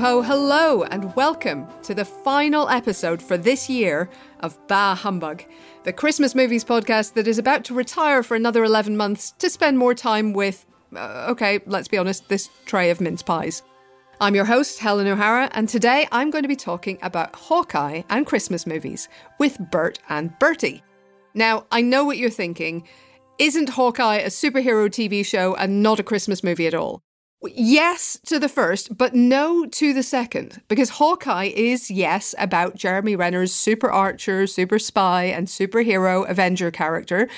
Ho, hello, and welcome to the final episode for this year of Bah Humbug, the Christmas movies podcast that is about to retire for another 11 months to spend more time with, uh, okay, let's be honest, this tray of mince pies. I'm your host, Helen O'Hara, and today I'm going to be talking about Hawkeye and Christmas movies with Bert and Bertie. Now, I know what you're thinking. Isn't Hawkeye a superhero TV show and not a Christmas movie at all? Yes to the first, but no to the second. Because Hawkeye is, yes, about Jeremy Renner's super archer, super spy, and superhero Avenger character.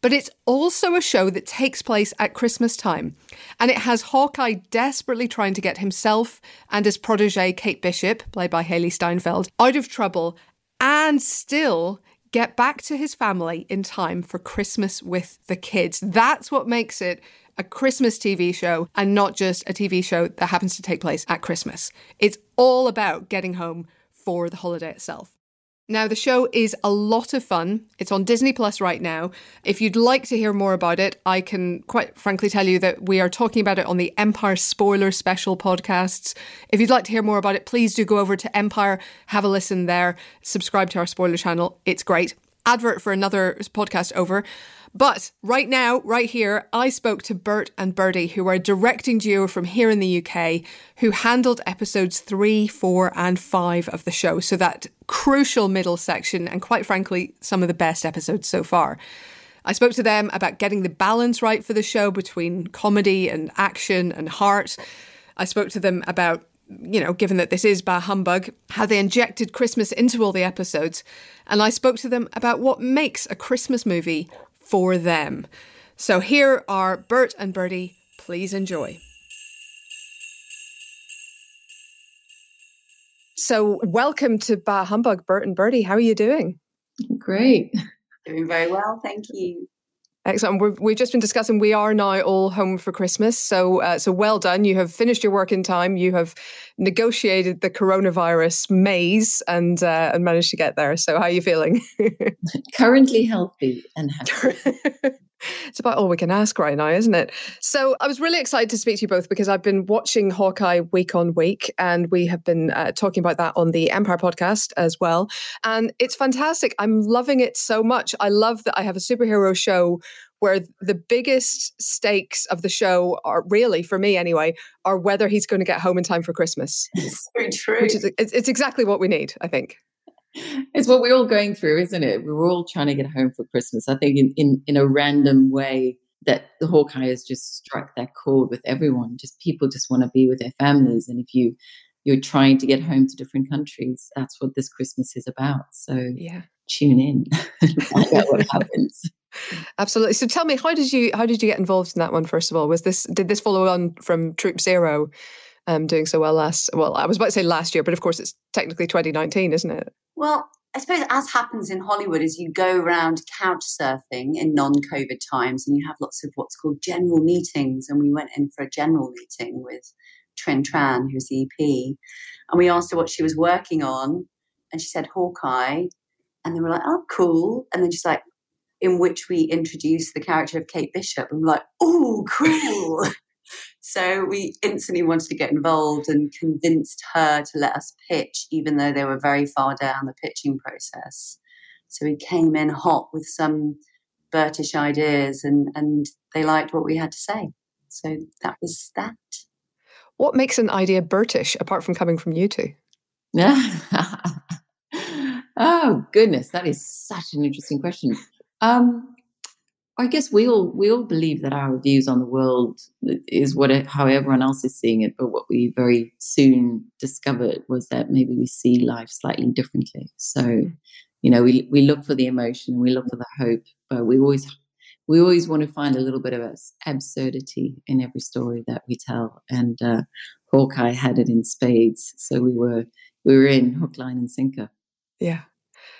But it's also a show that takes place at Christmas time. And it has Hawkeye desperately trying to get himself and his protege, Kate Bishop, played by Hailee Steinfeld, out of trouble and still get back to his family in time for Christmas with the kids. That's what makes it a Christmas TV show and not just a TV show that happens to take place at Christmas. It's all about getting home for the holiday itself. Now, the show is a lot of fun. It's on Disney Plus right now. If you'd like to hear more about it, I can quite frankly tell you that we are talking about it on the Empire Spoiler Special podcasts. If you'd like to hear more about it, please do go over to Empire, have a listen there, subscribe to our spoiler channel. It's great. Advert for another podcast over. But right now, right here, I spoke to Bert and Bertie, who are a directing duo from here in the UK, who handled episodes three, four, and five of the show. So that crucial middle section, and quite frankly, some of the best episodes so far. I spoke to them about getting the balance right for the show between comedy and action and heart. I spoke to them about you know, given that this is Bah Humbug, how they injected Christmas into all the episodes. And I spoke to them about what makes a Christmas movie for them. So here are Bert and Bertie. Please enjoy. So, welcome to Bah Humbug, Bert and Bertie. How are you doing? Great. Doing very well, thank you. Excellent. We've, we've just been discussing. We are now all home for Christmas, so uh, so well done. You have finished your work in time. You have negotiated the coronavirus maze and uh, and managed to get there. So how are you feeling? Currently healthy and happy. it's about all we can ask right now, isn't it? So I was really excited to speak to you both because I've been watching Hawkeye week on week, and we have been uh, talking about that on the Empire podcast as well. And it's fantastic. I'm loving it so much. I love that I have a superhero show where the biggest stakes of the show are really, for me anyway, are whether he's going to get home in time for Christmas. It's very true. Which is it's, it's exactly what we need, I think. It's what we're all going through, isn't it? We're all trying to get home for Christmas. I think in, in, in a random way that the Hawkeye has just struck that chord with everyone. Just people just want to be with their families. And if you you're trying to get home to different countries, that's what this Christmas is about. So yeah. tune in find out what happens. Absolutely. So tell me, how did you how did you get involved in that one? First of all, was this did this follow on from Troop Zero, um, doing so well last? Well, I was about to say last year, but of course it's technically 2019, isn't it? Well, I suppose as happens in Hollywood is you go around couch surfing in non-COVID times, and you have lots of what's called general meetings. And we went in for a general meeting with Trinh Tran, who's the EP, and we asked her what she was working on, and she said Hawkeye, and they were like, "Oh, cool," and then she's like, in which we introduce the character of Kate Bishop. And we're like, oh, cool. So we instantly wanted to get involved and convinced her to let us pitch, even though they were very far down the pitching process. So we came in hot with some British ideas and, and they liked what we had to say. So that was that. What makes an idea British apart from coming from you two? Oh goodness, that is such an interesting question. Um, I guess we all we all believe that our views on the world is what it, how everyone else is seeing it, but what we very soon discovered was that maybe we see life slightly differently. So, you know, we we look for the emotion, we look for the hope, but we always we always want to find a little bit of absurdity in every story that we tell. And uh, Hawkeye had it in spades, so we were we were in hook, line, and sinker. Yeah,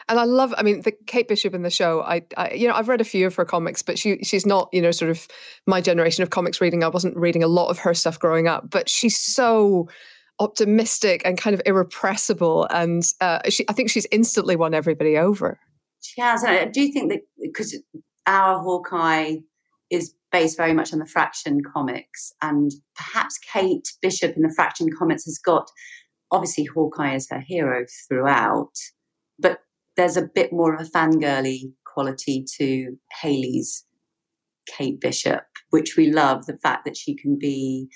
and I love. I mean, the Kate Bishop in the show. I, I, you know, I've read a few of her comics, but she she's not, you know, sort of my generation of comics reading. I wasn't reading a lot of her stuff growing up, but she's so optimistic and kind of irrepressible, and uh, she, I think she's instantly won everybody over. She has. I do think that because our Hawkeye is based very much on the Fraction comics, and perhaps Kate Bishop in the Fraction comics has got obviously Hawkeye is her hero throughout, there's a bit more of a fangirly quality to Hailee's Kate Bishop, which we love. The fact that she can be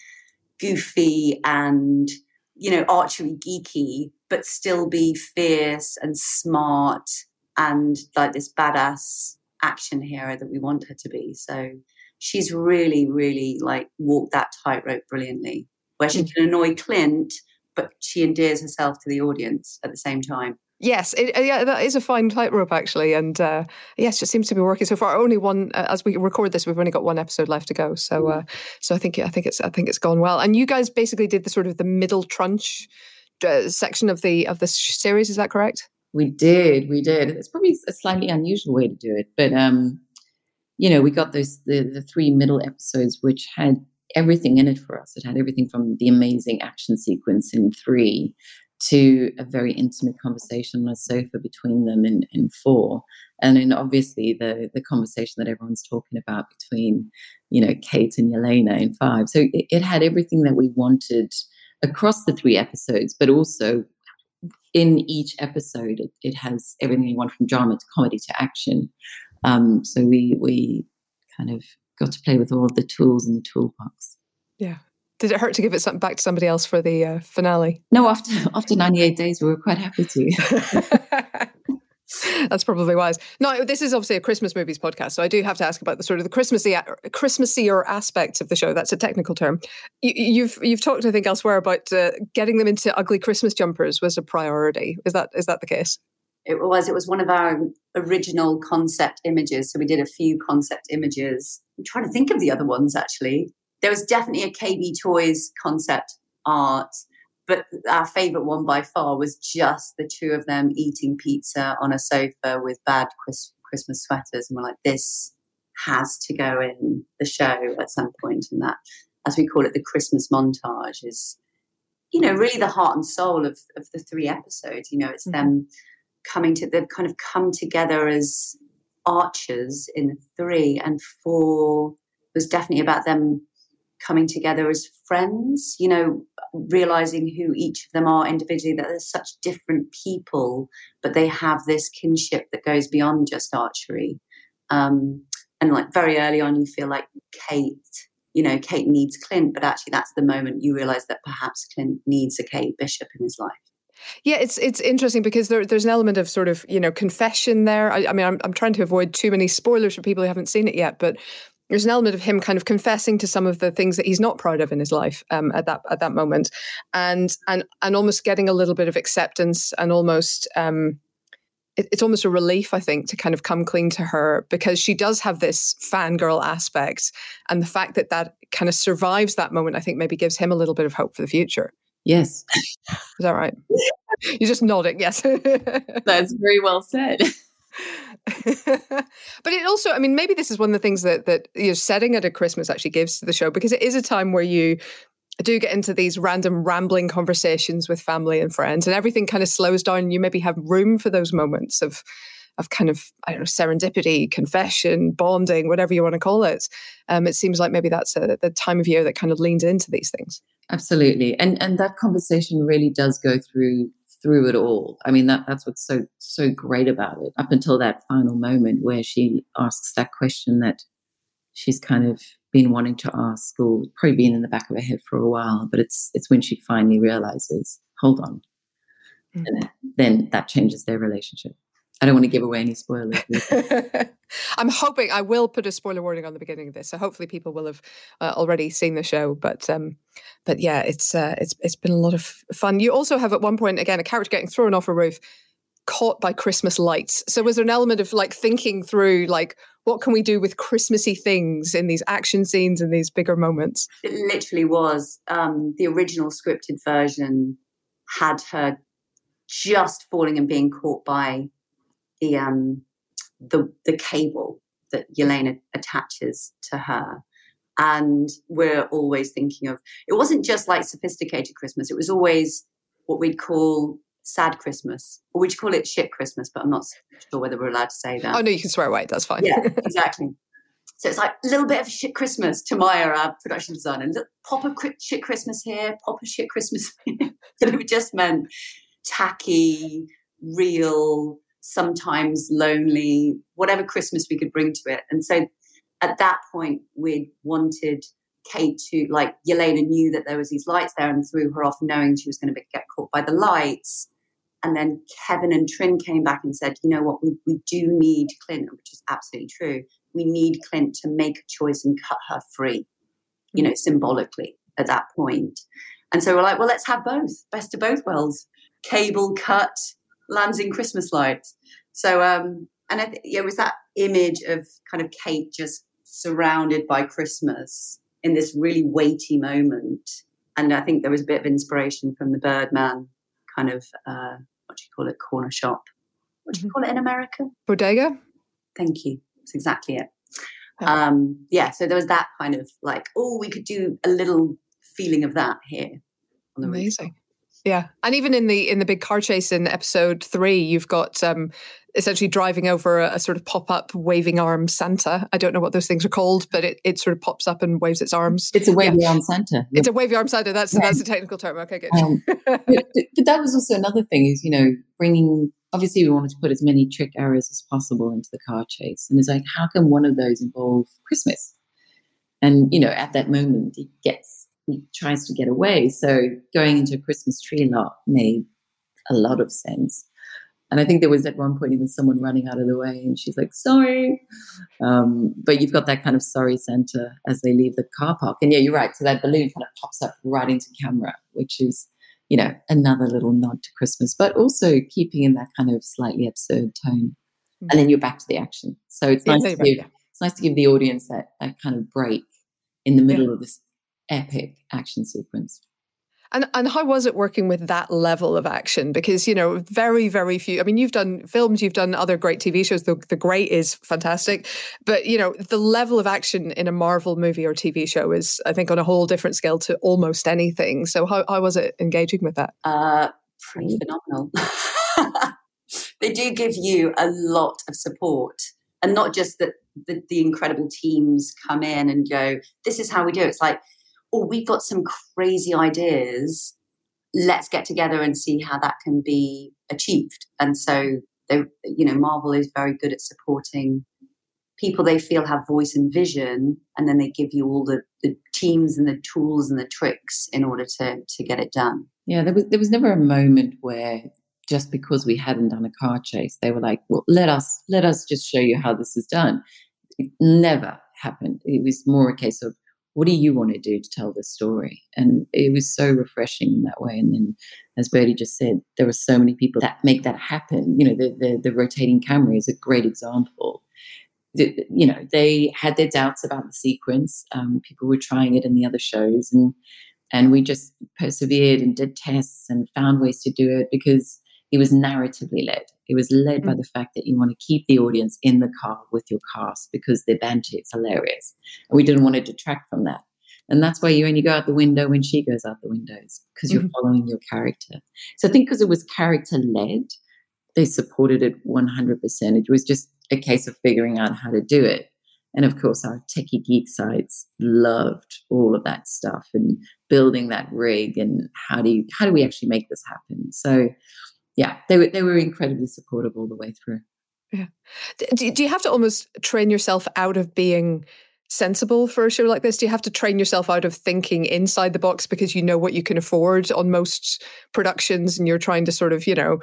goofy and, you know, archery geeky, but still be fierce and smart and like this badass action hero that we want her to be. So she's really, really like walked that tightrope brilliantly, where she mm. can annoy Clint, but she endears herself to the audience at the same time. Yes, it, uh, yeah, that is a fine tightrope actually, and uh, yes, it seems to be working so far. Only one, uh, as we record this, we've only got one episode left to go. So, mm. uh, so I think I think it's I think it's gone well. And you guys basically did the sort of the middle trunch uh, section of the of the series. Is that correct? We did, we did. It's probably a slightly unusual way to do it, but um, you know, we got those the, the three middle episodes, which had everything in it for us. It had everything from the amazing action sequence in three to a very intimate conversation on a sofa between them in, in four. And then obviously the the conversation that everyone's talking about between, you know, Kate and Yelena in five. So it, it had everything that we wanted across the three episodes, but also in each episode it, it has everything you want from drama to comedy to action. Um, so we we kind of got to play with all the tools in the toolbox. Yeah, did it hurt to give it back to somebody else for the uh, finale? No, after after 98 days, we were quite happy to. That's probably wise. No, this is obviously a Christmas movies podcast, so I do have to ask about the sort of the Christmassy Christmassier aspects of the show. That's a technical term. You, have you've talked, I think, elsewhere about uh, getting them into ugly Christmas jumpers was a priority. Is that is that the case? It was. It was one of our original concept images. So we did a few concept images. I'm trying to think of the other ones actually there was definitely a KB Toys concept art, but our favorite one by far was just the two of them eating pizza on a sofa with bad Christmas sweaters. And we're like, this has to go in the show at some point. And that, as we call it, the Christmas montage is, you know, really the heart and soul of, of the three episodes. You know, it's mm-hmm. them coming to, they've kind of come together as archers in three and four was definitely about them coming together as friends, you know, realizing who each of them are individually, that they're such different people, but they have this kinship that goes beyond just archery. Um, and like very early on, you feel like Kate, you know, Kate needs Clint, but actually that's the moment you realize that perhaps Clint needs a Kate Bishop in his life. Yeah, it's it's interesting because there, there's an element of sort of you know confession there. I, I mean, I'm I'm trying to avoid too many spoilers for people who haven't seen it yet, but there's an element of him kind of confessing to some of the things that he's not proud of in his life um, at that at that moment, and and and almost getting a little bit of acceptance and almost um, it, it's almost a relief, I think, to kind of come clean to her because she does have this fangirl aspect, and the fact that that kind of survives that moment, I think, maybe gives him a little bit of hope for the future. Yes, is that right? You're just nodding. Yes, that's very well said. but it also, I mean, maybe this is one of the things that that you setting at Christmas actually gives to the show because it is a time where you do get into these random rambling conversations with family and friends, and everything kind of slows down. You maybe have room for those moments of of kind of I don't know serendipity, confession, bonding, whatever you want to call it. Um, it seems like maybe that's a, the time of year that kind of leans into these things. Absolutely, and and that conversation really does go through through it all. I mean, that that's what's so so great about it. Up until that final moment where she asks that question that she's kind of been wanting to ask, or probably been in the back of her head for a while, but it's it's when she finally realizes, hold on, mm-hmm. and then that changes their relationship. I don't want to give away any spoilers. I'm hoping I will put a spoiler warning on the beginning of this, so hopefully people will have uh, already seen the show. But um, but yeah, it's uh, it's it's been a lot of fun. You also have at one point again a character getting thrown off a roof, caught by Christmas lights. So was there an element of like thinking through like what can we do with Christmassy things in these action scenes and these bigger moments? It literally was um, the original scripted version had her just falling and being caught by the um, the the cable that Yelena attaches to her. And we're always thinking of it wasn't just like sophisticated Christmas, it was always what we'd call sad Christmas. Or we'd call it shit Christmas, but I'm not sure whether we're allowed to say that. Oh no, you can swear away, that's fine. Yeah, exactly. So it's like a little bit of shit Christmas to Maya, our production designer. Pop a shit Christmas here, pop a shit Christmas here. but it just meant tacky, real, sometimes lonely, whatever Christmas we could bring to it. And so at that point, we wanted Kate to, like, Yelena knew that there was these lights there and threw her off knowing she was going to get caught by the lights. And then Kevin and Trinh came back and said, you know what, we, we do need Clint, which is absolutely true. We need Clint to make a choice and cut her free, you know, symbolically at that point. And so we're like, well, let's have both, best of both worlds. Cable cut, lands in Christmas lights. So, um, and i it, it was that image of kind of Kate just surrounded by Christmas in this really weighty moment. And I think there was a bit of inspiration from the Birdman kind of, uh, what do you call it, corner shop. What do you mm-hmm. call it in America? Bodega. Thank you. That's exactly it. Um, yeah, so there was that kind of like, oh, we could do a little feeling of that here. Amazing. Yeah, and even in the in the big car chase in episode three, you've got um, essentially driving over a, a sort of pop up waving arm Santa. I don't know what those things are called, but it, it sort of pops up and waves its arms. It's a wavy yeah. arm Santa. It's a wavy arm Santa. That's yeah. that's a technical term. Okay, good. Um, but, but that was also another thing is you know bringing. Obviously, we wanted to put as many trick arrows as possible into the car chase, and it's like, how can one of those involve Christmas? And you know, at that moment, it gets he tries to get away. So going into a Christmas tree lot made a lot of sense. And I think there was at one point even someone running out of the way, and she's like, "Sorry," um, but you've got that kind of sorry Santa as they leave the car park. And yeah, you're right. So that balloon kind of pops up right into camera, which is, you know, another little nod to Christmas, but also keeping in that kind of slightly absurd tone. Mm-hmm. And then you're back to the action. So it's nice to give, it's nice to give the audience that that kind of break in the middle yeah. of this epic action sequence. And and how was it working with that level of action? Because you know, very very few. I mean, you've done films, you've done other great TV shows. The the Great is fantastic, but you know, the level of action in a Marvel movie or TV show is, I think, on a whole different scale to almost anything. So how how was it engaging with that? Uh, pretty phenomenal. they do give you a lot of support, and not just that the, the incredible teams come in and go, "This is how we do it." It's like oh, we've got some crazy ideas. Let's get together and see how that can be achieved. And so, they, you know, Marvel is very good at supporting people they feel have voice and vision, and then they give you all the, the teams and the tools and the tricks in order to to get it done. Yeah, there was there was never a moment where just because we hadn't done a car chase, they were like, "Well, let us let us just show you how this is done." It never happened. It was more a case of what do you want to do to tell this story? And it was so refreshing in that way. And then, as Bertie just said, there are so many people that make that happen. You know, the, the, the rotating camera is a great example. The, you know, they had their doubts about the sequence. Um, people were trying it in the other shows, and and we just persevered and did tests and found ways to do it because it was narratively led. It was led mm-hmm. by mm. the fact that you want to keep the audience in the car with your cast because their banter is hilarious. And we didn't want to detract from that. And that's why you only go out the window when she goes out the windows because you're mm-hmm. following your character. So I think because it was character led, they supported it 100%. It was just a case of figuring out how to do it. And of course, our techie geek sites loved all of that stuff and building that rig and how do you how do we actually make this happen? So, yeah, they were they were incredibly supportive all the way through. Yeah. Do, do you have to almost train yourself out of being sensible for a show like this? Do you have to train yourself out of thinking inside the box because you know what you can afford on most productions and you're trying to sort of, you know,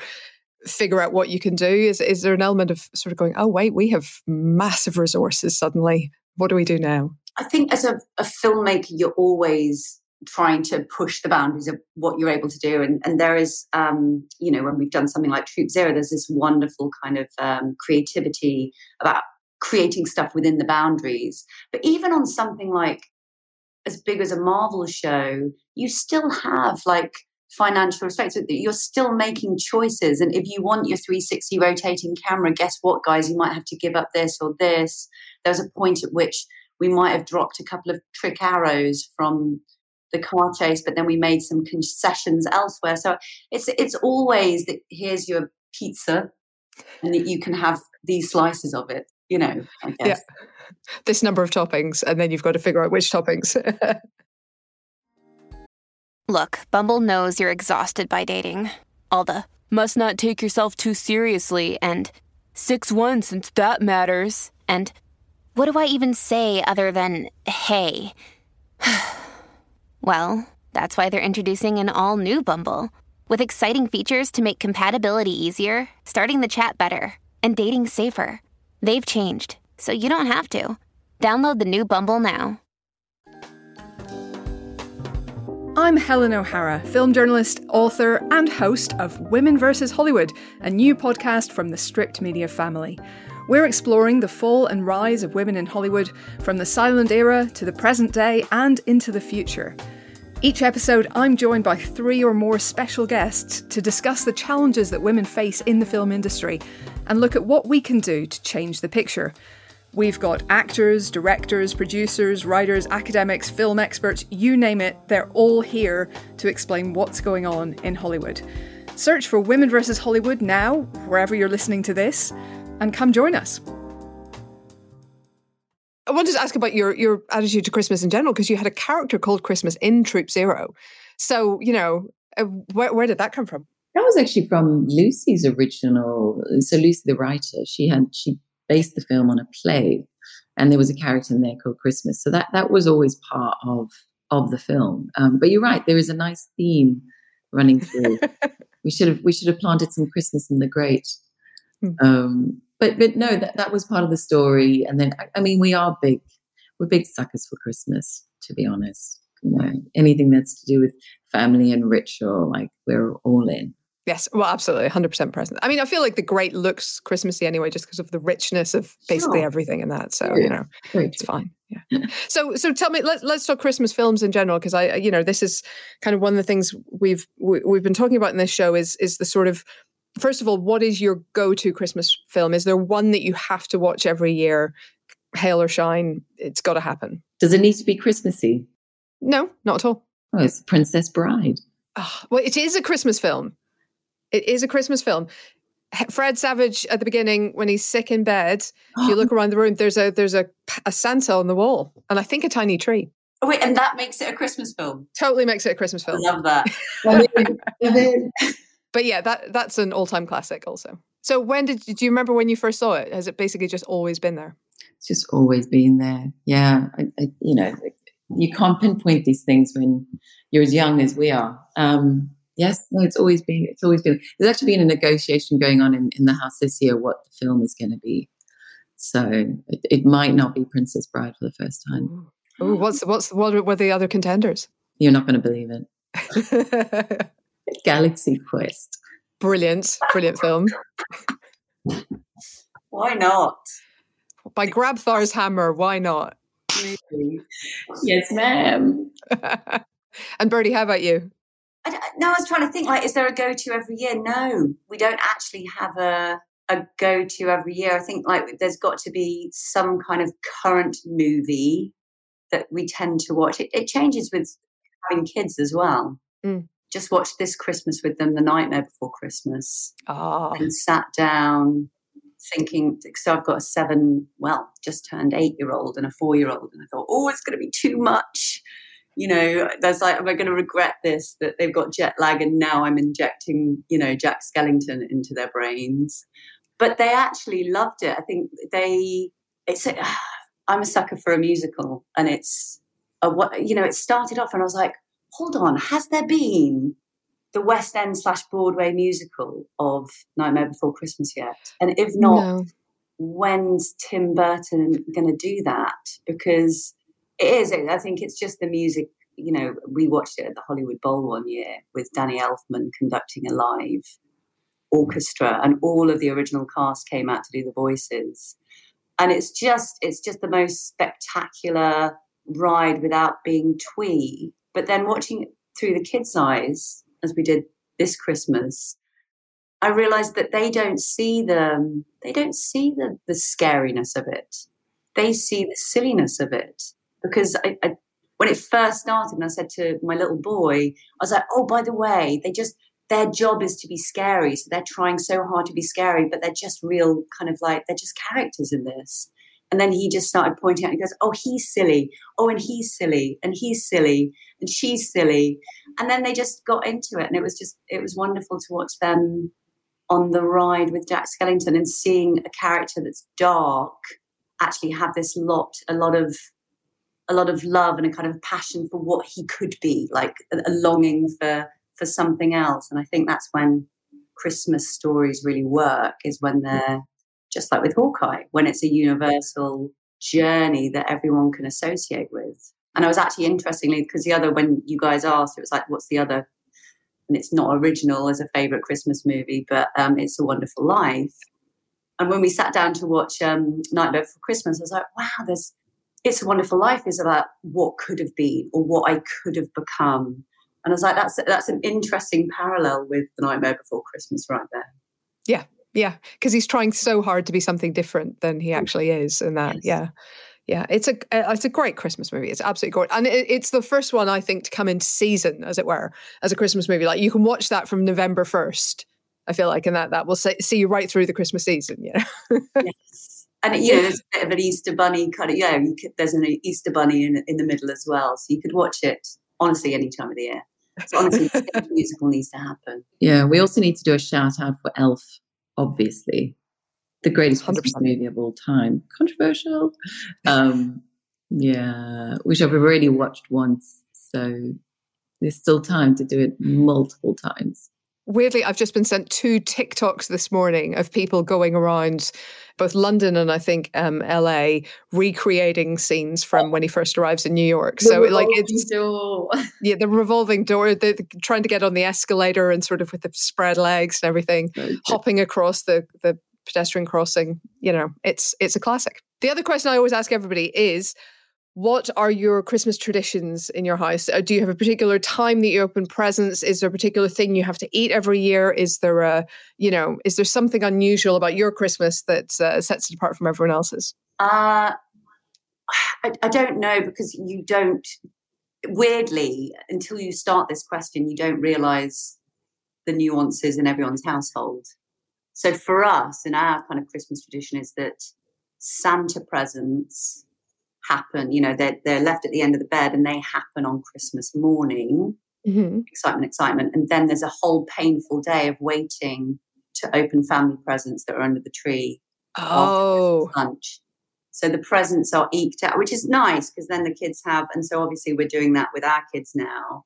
figure out what you can do? Is is there an element of sort of going, oh wait, we have massive resources suddenly. What do we do now? I think as a, a filmmaker, you're always trying to push the boundaries of what you're able to do. And, and there is, um, you know, when we've done something like Troop Zero, there's this wonderful kind of um, creativity about creating stuff within the boundaries. But even on something like as big as a Marvel show, you still have like financial restraints. You're still making choices. And if you want your 360 rotating camera, guess what, guys? You might have to give up this or this. There was a point at which we might have dropped a couple of trick arrows from the car chase, but then we made some concessions elsewhere. So it's it's always that here's your pizza, and that you can have these slices of it. You know, Yeah. This number of toppings, and then you've got to figure out which toppings. Look, Bumble knows you're exhausted by dating. All the must not take yourself too seriously and 6 1 since that matters. And what do I even say other than hey? well, that's why they're introducing an all new Bumble with exciting features to make compatibility easier, starting the chat better, and dating safer. They've changed, so you don't have to. Download the new Bumble now. I'm Helen O'Hara, film journalist, author, and host of Women vs. Hollywood, a new podcast from the Stripped Media family. We're exploring the fall and rise of women in Hollywood from the silent era to the present day and into the future. Each episode, I'm joined by three or more special guests to discuss the challenges that women face in the film industry and look at what we can do to change the picture. We've got actors, directors, producers, writers, academics, film experts, you name it, they're all here to explain what's going on in Hollywood. Search for Women vs. Hollywood now, wherever you're listening to this, and come join us. I wanted to ask about your, your attitude to Christmas in general, because you had a character called Christmas in Troop Zero. So, you know, uh, where, where did that come from? That was actually from Lucy's original. So Lucy, the writer, she had she based the film on a play, and there was a character in there called Christmas. So that that was always part of of the film. Um, but you're right, there is a nice theme running through. we should have we should have planted some Christmas in the Great. Hmm. Um, but but no, that that was part of the story. And then I, I mean, we are big, we're big suckers for Christmas, to be honest. You know, anything that's to do with family and ritual, like we're all in. Yes, well, absolutely, hundred percent present. I mean, I feel like the great looks Christmassy anyway, just because of the richness of basically sure. everything in that. So yeah. you know, it's fine. Yeah. so so tell me, let's let's talk Christmas films in general, because I, you know, this is kind of one of the things we've we, have we have been talking about in this show is is the sort of first of all, what is your go to Christmas film? Is there one that you have to watch every year, hail or shine? It's got to happen. Does it need to be Christmassy? No, not at all. Oh, it's Princess Bride. Oh, well, it is a Christmas film. It is a Christmas film. Fred Savage at the beginning when he's sick in bed. If you look around the room, there's a there's a, a Santa on the wall, and I think a tiny tree. Oh wait, and that makes it a Christmas film. Totally makes it a Christmas film. I love that. but yeah, that that's an all time classic. Also, so when did do you remember when you first saw it? Has it basically just always been there? It's just always been there. Yeah, I, I, you know, you can't pinpoint these things when you're as young as we are. Um, Yes, no, it's always been. It's always been. There's actually been a negotiation going on in, in the house this year what the film is going to be. So it, it, might not be Princess Bride for the first time. Oh, what's what's what were the other contenders? You're not going to believe it. Galaxy Quest. Brilliant, brilliant film. why not? By Grabthar's hammer. Why not? yes, ma'am. and Bertie, how about you? I, no, I was trying to think like, is there a go to every year? No, we don't actually have a a go to every year. I think like there's got to be some kind of current movie that we tend to watch. It, it changes with having kids as well. Mm. Just watched this Christmas with them, The Nightmare Before Christmas, Ah, and sat down thinking. So I've got a seven, well, just turned eight year old and a four year old, and I thought, oh, it's going to be too much. You know, there's like, am I going to regret this? That they've got jet lag, and now I'm injecting, you know, Jack Skellington into their brains. But they actually loved it. I think they. It's. A, I'm a sucker for a musical, and it's a what you know. It started off, and I was like, hold on, has there been the West End slash Broadway musical of Nightmare Before Christmas yet? And if not, no. when's Tim Burton going to do that? Because it is, I think it's just the music. You know, we watched it at the Hollywood Bowl one year with Danny Elfman conducting a live orchestra, and all of the original cast came out to do the voices. And it's just, it's just the most spectacular ride without being twee. But then watching it through the kids' eyes, as we did this Christmas, I realized that they don't see the they don't see the the scariness of it. They see the silliness of it because I, I, when it first started, and I said to my little boy, I was like, "Oh, by the way, they just their job is to be scary, so they're trying so hard to be scary, but they're just real kind of like they're just characters in this." And then he just started pointing out. He goes, "Oh, he's silly. Oh, and he's silly, and he's silly, and she's silly." And then they just got into it, and it was just it was wonderful to watch them on the ride with Jack Skellington and seeing a character that's dark actually have this lot a lot of a lot of love and a kind of passion for what he could be, like a, a longing for for something else. And I think that's when Christmas stories really work. Is when mm. they're just like with Hawkeye, when it's a universal journey that everyone can associate with. And I was actually interestingly, because the other, when you guys asked, it was like, what's the other? And it's not original as a favorite Christmas movie, but um, It's a Wonderful Life. And when we sat down to watch um, Nightmare Before Christmas, I was like, wow, there's It's a Wonderful Life is about what could have been or what I could have become. And I was like, that's that's an interesting parallel with The Nightmare Before Christmas right there. Yeah, yeah, because he's trying so hard to be something different than he actually is, and that, Yes. yeah, yeah, it's a uh, it's a great Christmas movie. It's absolutely gorgeous, and it, it's the first one I think to come into season, as it were, as a Christmas movie. Like you can watch that from November first. I feel like, and that that will say, see you right through the Christmas season. You know, yes. And you know, there's a bit of an Easter bunny kind of yeah. You could, there's an Easter bunny in in the middle as well, so you could watch it honestly any time of the year. So honestly, musical needs to happen. Yeah, we also need to do a shout out for Elf, obviously. The greatest 100%. movie of all time. Controversial. Um, yeah, which I've already watched once. So there's still time to do it multiple times. Weirdly, I've just been sent two TikToks this morning of people going around both London and I think um, LA recreating scenes from when he first arrives in New York. So like it's door. yeah, the revolving door, the, the- trying to get on the escalator and sort of with the spread legs and everything, hopping across the the pedestrian crossing. You know, it's it's a classic. The other question I always ask everybody is. What are your Christmas traditions in your house? Uh, Do you have a particular time that you open presents? Is there a particular thing you have to eat every year? Is there a, you know, is there something unusual about your Christmas that uh, sets it apart from everyone else's? Uh, I, I don't know because you don't, weirdly, until you start this question, you don't realize the nuances in everyone's household. So for us, in our kind of Christmas tradition, is that Santa presents happen, you know, they're, they're left at the end of the bed and they happen on Christmas morning. Mm-hmm. excitement, excitement. And then there's a whole painful day of waiting to open family presents that are under the tree Oh, lunch. So the presents are eked out, which is nice because then the kids have, and so obviously we're doing that with our kids now.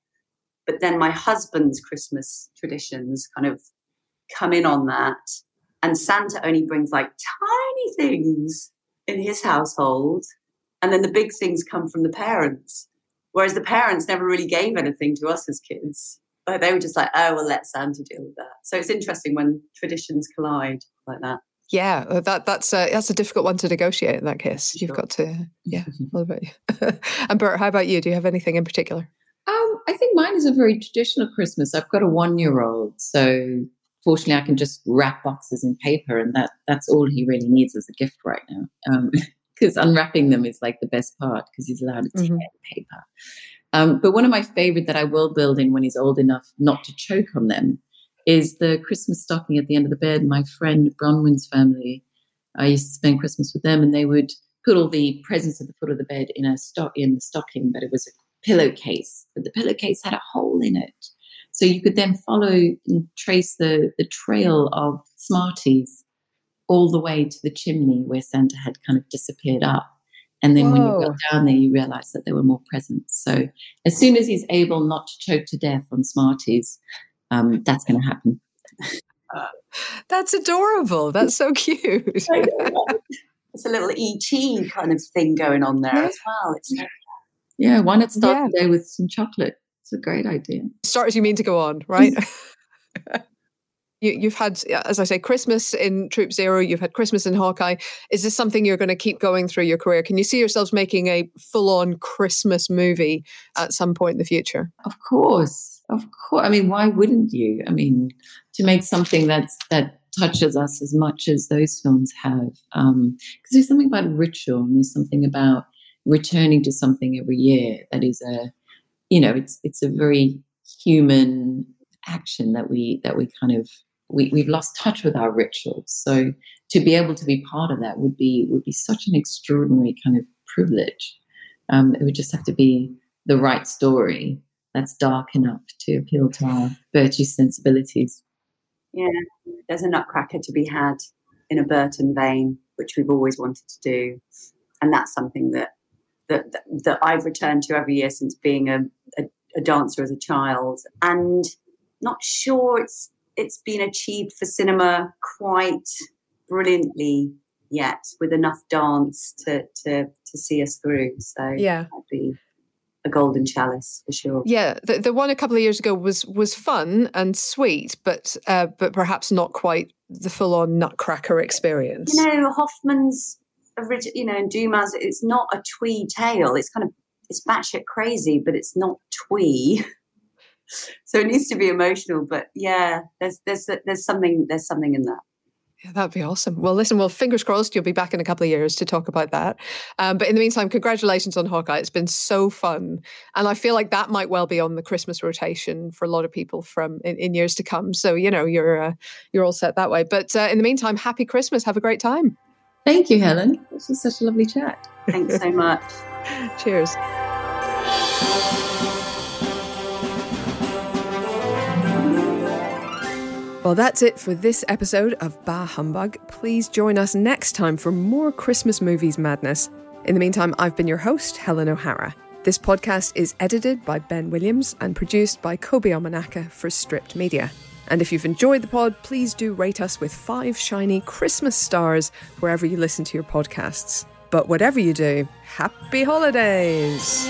But then my husband's Christmas traditions kind of come in on that. And Santa only brings like tiny things in his household. And then the big things come from the parents. Whereas the parents never really gave anything to us as kids. Like they were just like, oh, well, let Santa deal with that. So it's interesting when traditions collide like that. yeah. That that's a that's a difficult one to negotiate in that case. You've Sure. got to yeah. What about you? and Bert, how about you? Do you have anything in particular? Um, I think mine is a very traditional Christmas. I've got a one-year-old, so fortunately, I can just wrap boxes in paper, and that that's all he really needs as a gift right now. because unwrapping them is like the best part because he's allowed to tear mm-hmm. the paper. Um, but one of my favorite that I will build in when he's old enough not to choke on them is the Christmas stocking at the end of the bed. My friend Bronwyn's family, I used to spend Christmas with them, and they would put all the presents at the foot of the bed in a stock in the stocking, but it was a pillowcase. But the pillowcase had a hole in it, so you could then follow and trace the the trail of Smarties all the way to the chimney where Santa had kind of disappeared up. And then Whoa. when you got down there, you realize that there were more presents. So as soon as he's able not to choke to death on Smarties, um, that's going to happen. that's adorable. That's so cute. it's a little ET kind of thing going on there yeah. as well. It's like, yeah, why not start yeah. the day with some chocolate? It's a great idea. Start as you mean to go on, right? You, have had, as I say, Christmas in Troop Zero. You've had Christmas in Hawkeye. Is this something you're going to keep going through your career? Can you see yourselves making a full-on Christmas movie at some point in the future? Of course, of course. I mean, why wouldn't you? I mean, to make something that's that touches us as much as those films have, because um, there's something about ritual, and there's something about returning to something every year that is a, you know, it's it's a very human action that we that we kind of we, we've lost touch with our rituals. So to be able to be part of that would be would be such an extraordinary kind of privilege. Um, it would just have to be the right story that's dark enough to appeal to our virtue sensibilities. Yeah, there's a nutcracker to be had in a Burton vein, which we've always wanted to do, and that's something that that that I've returned to every year since being a, a, a dancer as a child, and not sure it's it's been achieved for cinema quite brilliantly yet, with enough dance to to to see us through. So yeah, that'd be a golden chalice for sure. Yeah, the, the one a couple of years ago was was fun and sweet, but uh, but perhaps not quite the full on Nutcracker experience. You know, Hoffmann's original, you know, and Dumas, it's not a twee tale. It's kind of it's batshit crazy, but it's not twee. so it needs to be emotional. But yeah, there's there's there's something there's something in that. Yeah, that'd be awesome. Well, listen, well, fingers crossed you'll be back in a couple of years to talk about that. Um, but in the meantime, congratulations on Hawkeye. It's been so fun. And I feel like that might well be on the Christmas rotation for a lot of people from in, in years to come. So, you know, you're uh, you're all set that way. But uh, in the meantime, happy Christmas. Have a great time. Thank you, Helen. This was such a lovely chat. Thanks so much. Cheers. Well, that's it for this episode of Bah Humbug. Please join us next time for more Christmas movies madness. In the meantime, I've been your host, Helen O'Hara. This podcast is edited by Ben Williams and produced by Kobe Omanaka for Stripped Media. And if you've enjoyed the pod, please do rate us with five shiny Christmas stars wherever you listen to your podcasts. But whatever you do, happy holidays!